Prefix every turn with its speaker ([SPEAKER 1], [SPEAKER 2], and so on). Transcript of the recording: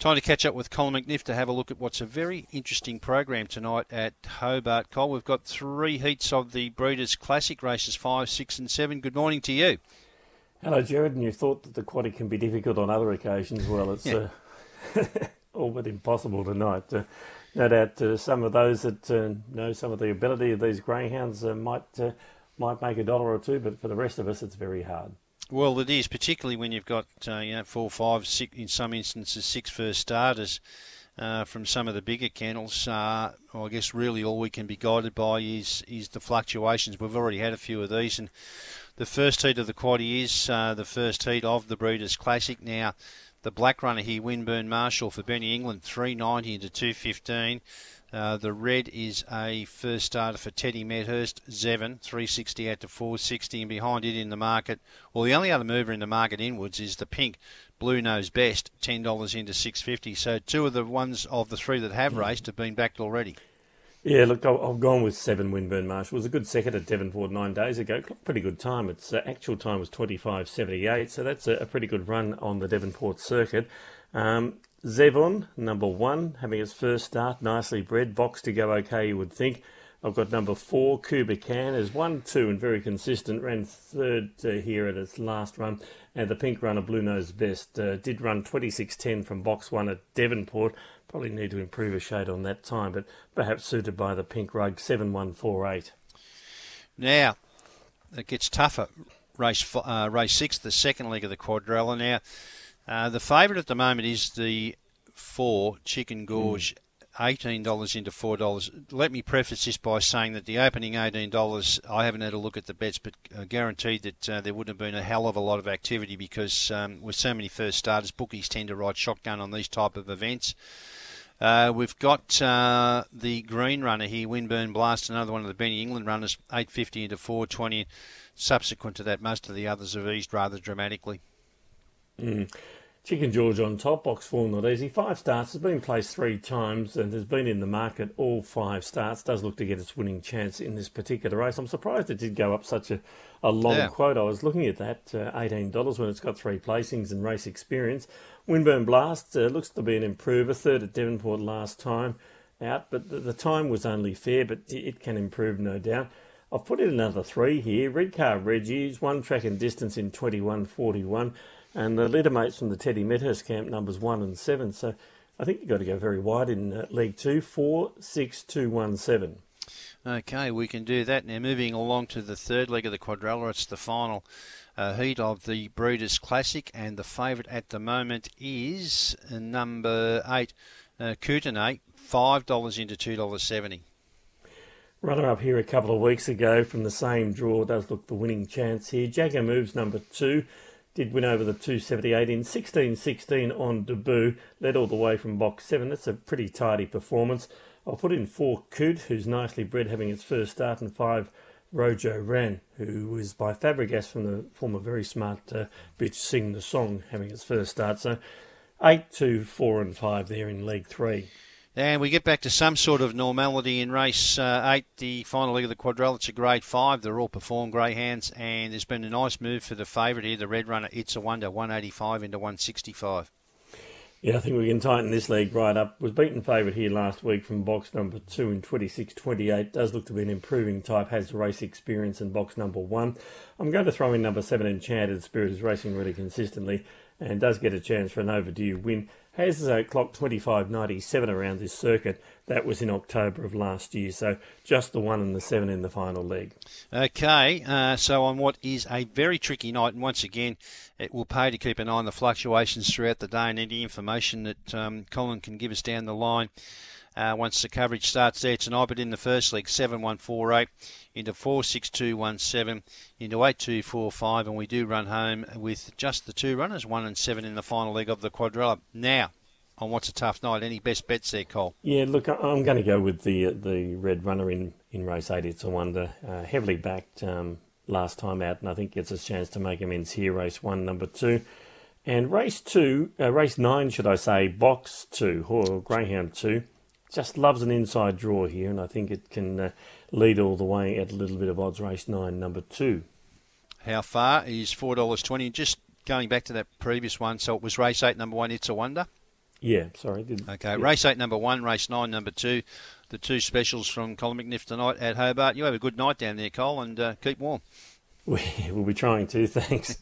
[SPEAKER 1] Time to catch up with Colin McNiff to have a look at what's a very interesting program tonight at Hobart. Cole, we've got three heats of the Breeders' Classic races, five, six, and seven. Good morning to you.
[SPEAKER 2] Hello, Jared. And you thought that the quaddy can be difficult on other occasions. Well, it's yeah. uh, all but impossible tonight. Uh, no doubt uh, some of those that uh, know some of the ability of these greyhounds uh, might uh, might make a dollar or two, but for the rest of us, it's very hard.
[SPEAKER 1] Well, it is, particularly when you've got uh, you know four, five, six, in some instances six first starters uh, from some of the bigger kennels. Uh, well, I guess really all we can be guided by is is the fluctuations. We've already had a few of these, and the first heat of the quaddy is uh, the first heat of the Breeders' Classic. Now, the black runner here, Winburn Marshall for Benny England, 390 into 215. Uh, the red is a first starter for Teddy Medhurst, Zevin, 360 out to 460, and behind it in the market, well, the only other mover in the market inwards is the pink Blue Nose Best, $10 into 650. So two of the ones of the three that have hmm. raced have been backed already.
[SPEAKER 2] Yeah, look, I've gone with seven Winburn Marshall. It was a good second at Devonport nine days ago. Pretty good time. Its uh, actual time was 25.78, so that's a, a, pretty good run on the Devonport circuit. Um, Zevon, number one, having its first start, nicely bred. Box to go okay, you would think. I've got number four, Kuba Can, is one, two, and very consistent. Ran third uh, here at its last run. And the pink runner, Blue Nose Best, uh, did run 26.10 from box one at Devonport. Probably need to improve a shade on that time, but perhaps suited by the pink rug, 7148.
[SPEAKER 1] Now, it gets tougher. Race uh, race six, the second leg of the quadrella. Now, uh, the favourite at the moment is the four Chicken George. Mm. $18 into $4. Let me preface this by saying that the opening $18, I haven't had a look at the bets, but uh, guaranteed that uh, there wouldn't have been a hell of a lot of activity because um, with so many first starters, bookies tend to ride shotgun on these type of events. Uh, we've got uh, the green runner here, Winburn Blast, another one of the Benny England runners, 850 into 420. Subsequent to that, most of the others have eased rather dramatically.
[SPEAKER 2] Mm. Chicken George on top, box four not easy. Five starts, has been placed three times and has been in the market all five starts. Does look to get its winning chance in this particular race. I'm surprised it did go up such a, a long yeah. quote. I was looking at that, uh, $18 when it's got three placings and race experience. Winburn Blast uh, looks to be an improver, third at Devonport last time out, but the, the time was only fair, but it can improve no doubt. I've put in another three here. Red Car Reggie's one track and distance in 21.41 and the leader mates from the Teddy Medhurst camp numbers one and seven. So I think you've got to go very wide in uh, League Two, four, six, two, one, seven.
[SPEAKER 1] Okay, we can do that. Now, moving along to the third leg of the quadrella, it's the final uh, heat of the Breeders' Classic, and the favourite at the moment is number eight, uh, Kootenay, $5 into $2.70.
[SPEAKER 2] Runner up here a couple of weeks ago from the same draw does look the winning chance here. Jagger moves number two did win over the 278 in 16-16 on debut, led all the way from box 7. That's a pretty tidy performance. I'll put in 4 Coot, who's nicely bred, having its first start, and 5 Rojo Ran, who was by Fabregas from the former very smart uh, bitch Sing the Song, having its first start. So 8, 2, 4 and 5 there in League 3.
[SPEAKER 1] And we get back to some sort of normality in race uh, eight, the final leg of the a grade five. They're all performed greyhounds, and there's been a nice move for the favourite here, the red runner. It's a wonder, 185 into 165.
[SPEAKER 2] Yeah, I think we can tighten this leg right up. Was beaten favourite here last week from box number two in 26-28. Does look to be an improving type. Has race experience in box number one. I'm going to throw in number seven, Enchanted Spirit, is racing really consistently and does get a chance for an overdue win has uh, clocked 25.97 around this circuit. That was in October of last year, so just the one and the seven in the final leg.
[SPEAKER 1] Okay, uh, so on what is a very tricky night, and once again, it will pay to keep an eye on the fluctuations throughout the day and any information that um, Colin can give us down the line uh, once the coverage starts there tonight. But in the first leg, 7148 into 46217 into 8245, and we do run home with just the two runners, one and seven in the final leg of the quadrella. Now, on what's a tough night, any best bets there, Cole?
[SPEAKER 2] Yeah, look, I'm going to go with the uh, the red runner in, in race eight. It's a wonder, uh, heavily backed um, last time out, and I think gets a chance to make amends here. Race one, number two. And race two, uh, race nine, should I say, box two, or Greyhound two just loves an inside draw here, and I think it can uh, lead all the way at a little bit of odds race nine, number two.
[SPEAKER 1] How far is four dollars twenty? Just going back to that previous one, so it was race eight, number one. It's a wonder.
[SPEAKER 2] Yeah, sorry. Didn't,
[SPEAKER 1] Okay,
[SPEAKER 2] yeah.
[SPEAKER 1] race eight, number one, race nine, number two, the two specials from Colin McNiff tonight at Hobart. You have a good night down there, Cole, and uh, keep warm.
[SPEAKER 2] We, we'll be trying to. Thanks.